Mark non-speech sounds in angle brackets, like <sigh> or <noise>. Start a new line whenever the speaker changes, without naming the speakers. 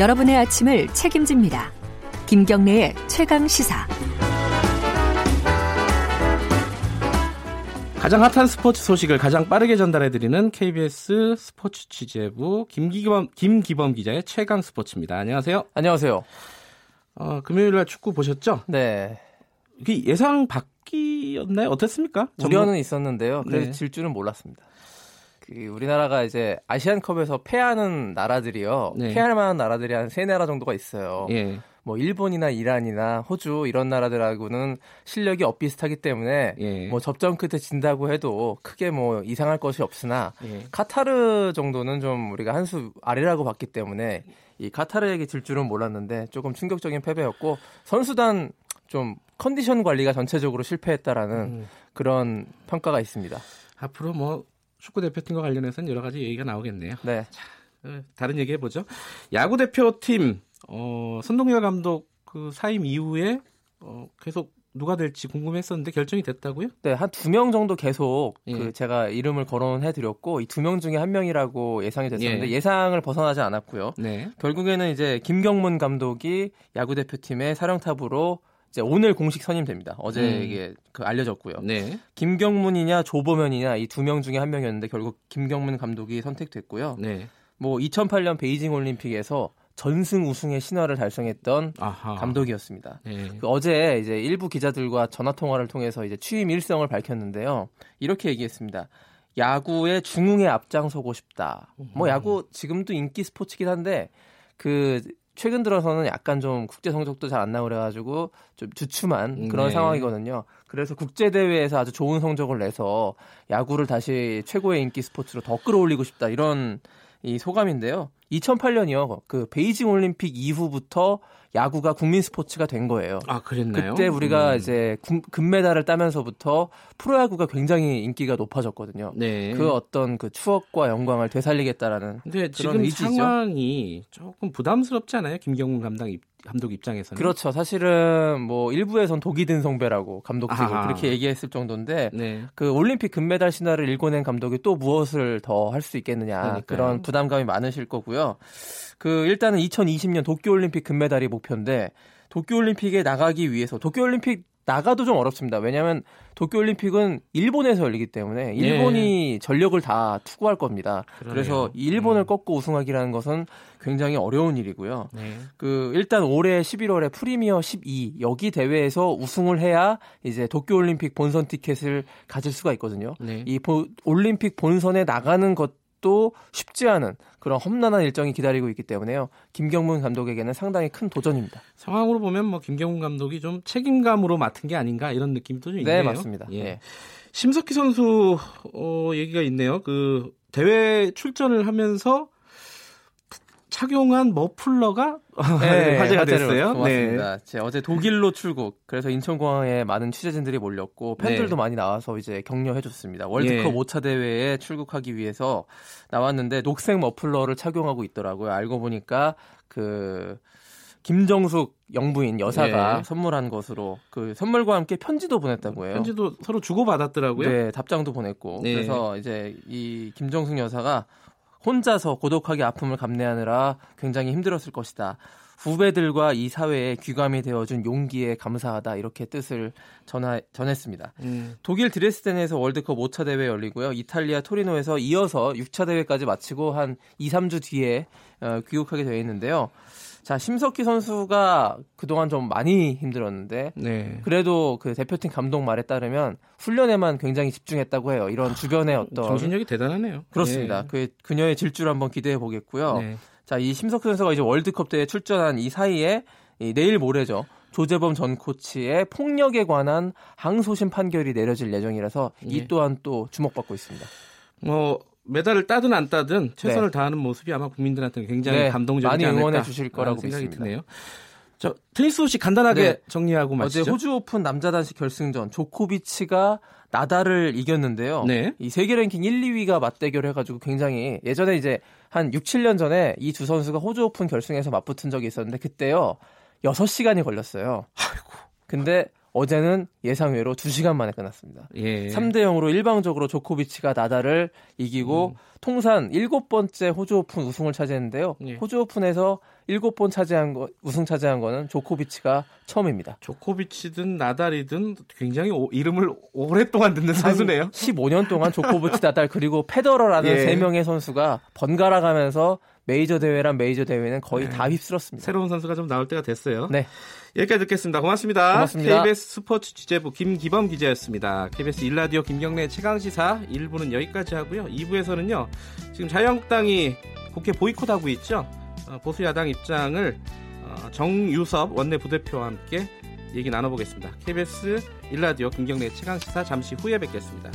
여러분의 아침을 책임집니다. 김경래의 최강 시사.
가장 핫한 스포츠 소식을 가장 빠르게 전달해드리는 KBS 스포츠 취재부 김기범, 김기범 기자의 최강 스포츠입니다. 안녕하세요.
안녕하세요.
어, 금요일 날 축구 보셨죠?
네.
예상 밖이었나요? 어땠습니까?
우려는 있었는데요. 그래도 네. 질 줄은 몰랐습니다. 그 우리나라가 이제 아시안컵에서 패하는 나라들이요. 네. 패할 만한 나라들이 한 세 나라 정도가 있어요. 예. 뭐 일본이나 이란이나 호주 이런 나라들하고는 실력이 엇비슷하기 때문에 예. 뭐 접전 끝에 진다고 해도 크게 뭐 이상할 것이 없으나 예. 카타르 정도는 좀 우리가 한 수 아래라고 봤기 때문에 이 카타르에게 질 줄은 몰랐는데 조금 충격적인 패배였고 선수단 좀 컨디션 관리가 전체적으로 실패했다라는 음. 그런 평가가 있습니다.
앞으로 뭐 축구 대표팀과 관련해서는 여러 가지 얘기가 나오겠네요.
네.
자, 어, 다른 얘기 해보죠. 야구 대표팀 어, 손동열 감독 그 사임 이후에 어, 계속 누가 될지 궁금했었는데 결정이 됐다고요?
네, 한 두 명 정도 계속 예. 그 제가 이름을 거론해 드렸고 이 두 명 중에 한 명이라고 예상이 됐었는데 예. 상을 벗어나지 않았고요. 네. 결국에는 이제 김경문 감독이 야구 대표팀의 사령탑으로 이제 오늘 공식 선임됩니다. 어제 음. 이게 그 알려졌고요. 네. 김경문이냐 조보면이냐 이 두 명 중에 한 명이었는데 결국 김경문 감독이 선택됐고요. 네. 뭐 2008년 베이징 올림픽에서 전승 우승의 신화를 달성했던 아하. 감독이었습니다. 네. 그 어제 이제 일부 기자들과 전화 통화를 통해서 이제 취임 일성을 밝혔는데요. 이렇게 얘기했습니다. 야구의 중흥에 앞장서고 싶다. 뭐 음. 야구 지금도 인기 스포츠긴 한데 그 최근 들어서는 약간 좀 국제 성적도 잘 안 나오려 가지고 좀 주춤한 그런 네. 상황이거든요. 그래서 국제 대회에서 아주 좋은 성적을 내서 야구를 다시 최고의 인기 스포츠로 더 끌어올리고 싶다 이런 이 소감인데요. 2008년이요. 그 베이징 올림픽 이후부터 야구가 국민 스포츠가 된 거예요.
아, 그랬나요?
그때 우리가 음. 이제 금메달을 따면서부터 프로야구가 굉장히 인기가 높아졌거든요. 네. 그 어떤 그 추억과 영광을 되살리겠다라는
근데 지금 의지죠. 상황이 조금 부담스럽지 않아요? 김경문 감독 입, 감독 입장에서는.
그렇죠. 사실은 뭐 일부에선 독이 든 성배라고 감독직을 아하. 그렇게 얘기했을 정도인데 네. 그 올림픽 금메달 신화를 일궈낸 감독이 또 무엇을 더 할 수 있겠느냐 그러니까요. 그런 부담감이 많으실 거고요. 그 일단은 2020년 도쿄 올림픽 금메달이 목 표인데 도쿄올림픽에 나가기 위해서 도쿄올림픽 나가도 좀 어렵습니다. 왜냐하면 도쿄올림픽은 일본에서 열리기 때문에 일본이 예. 전력을 다 투구할 겁니다. 그러네요. 그래서 일본을 음. 꺾고 우승하기라는 것은 굉장히 어려운 일이고요. 네. 그 일단 올해 11월에 프리미어 12 여기 대회에서 우승을 해야 이제 도쿄올림픽 본선 티켓을 가질 수가 있거든요. 네. 이 보, 올림픽 본선에 나가는 것 또 쉽지 않은 그런 험난한 일정이 기다리고 있기 때문에요. 김경문 감독에게는 상당히 큰 도전입니다.
상황으로 보면 뭐 김경문 감독이 좀 책임감으로 맡은 게 아닌가 이런 느낌도 좀 네, 있네요.
네, 맞습니다. 예. 네.
심석희 선수 어, 얘기가 있네요. 그 대회 출전을 하면서 착용한 머플러가 네, <laughs> 화제가 됐어요.
고맙습니다. 네. 어제 독일로 출국. 그래서 인천공항에 많은 취재진들이 몰렸고 팬들도 네. 많이 나와서 이제 격려해줬습니다. 월드컵 예. 5차 대회에 출국하기 위해서 나왔는데 녹색 머플러를 착용하고 있더라고요. 알고 보니까 그 김정숙 영부인 여사가 네. 선물한 것으로 그 선물과 함께 편지도 보냈다고 해요.
편지도 서로 주고 받았더라고요.
네, 답장도 보냈고. 네. 그래서 이제 이 김정숙 여사가 혼자서 고독하게 아픔을 감내하느라 굉장히 힘들었을 것이다. 후배들과 이 사회에 귀감이 되어준 용기에 감사하다 이렇게 뜻을 전하, 전했습니다. 음. 독일 드레스덴에서 월드컵 5차 대회 열리고요. 이탈리아 토리노에서 이어서 6차 대회까지 마치고 한 2, 3주 뒤에 어, 귀국하게 되어 있는데요. 자, 심석희 선수가 그동안 좀 많이 힘들었는데 네. 그래도 그 대표팀 감독 말에 따르면 훈련에만 굉장히 집중했다고 해요. 이런 주변의 어떤
정신력이 대단하네요.
그렇습니다. 네. 그 그녀의 질주를 한번 기대해 보겠고요. 네. 자, 이 심석희 선수가 이제 월드컵 대회 출전한 이 사이에 이 내일 모레죠. 조재범 전 코치의 폭력에 관한 항소심 판결이 내려질 예정이라서 이 네. 또한 또 주목받고 있습니다.
뭐 메달을 따든 안 따든 최선을 네. 다하는 모습이 아마 국민들한테 굉장히 네, 감동적이지 많이
응원해 주실 거라고
생각이
믿습니다.
드네요. 저 테니스 소식 간단하게 네. 정리하고 마치죠.
어제 호주 오픈 남자 단식 결승전 조코비치가 나달을 이겼는데요. 네. 이 세계 랭킹 1, 2위가 맞대결 해 가지고 굉장히 예전에 이제 한 6, 7년 전에 이 두 선수가 호주 오픈 결승에서 맞붙은 적이 있었는데 그때요 6시간이 걸렸어요. 아이고. 근데 어제는 예상외로 2시간 만에 끝났습니다. 예. 3대 0으로 일방적으로 조코비치가 나달을 이기고 음. 통산 7번째 호주 오픈 우승을 차지했는데요. 예. 호주 오픈에서 7번 차지한 거 우승 차지한 거는 조코비치가 처음입니다.
조코비치든 나달이든 굉장히 오, 이름을 오랫동안 듣는 선수네요.
15년 동안 조코비치, 나달 그리고 페더러라는 <laughs> 예. 세 명의 선수가 번갈아 가면서 메이저 대회란 메이저 대회는 거의 네. 다 휩쓸었습니다.
새로운 선수가 좀 나올 때가 됐어요. 네. 여기까지 듣겠습니다. 고맙습니다. 고맙습니다. KBS 스포츠 취재부 김기범 기자였습니다. KBS 일라디오 김경래 최강시사 1부는 여기까지 하고요. 2부에서는요. 지금 자유한국당이 국회 보이콧하고 있죠. 어, 보수 야당 입장을 어, 정유섭 원내 부대표와 함께 얘기 나눠보겠습니다. KBS 일라디오 김경래 최강시사 잠시 후에 뵙겠습니다.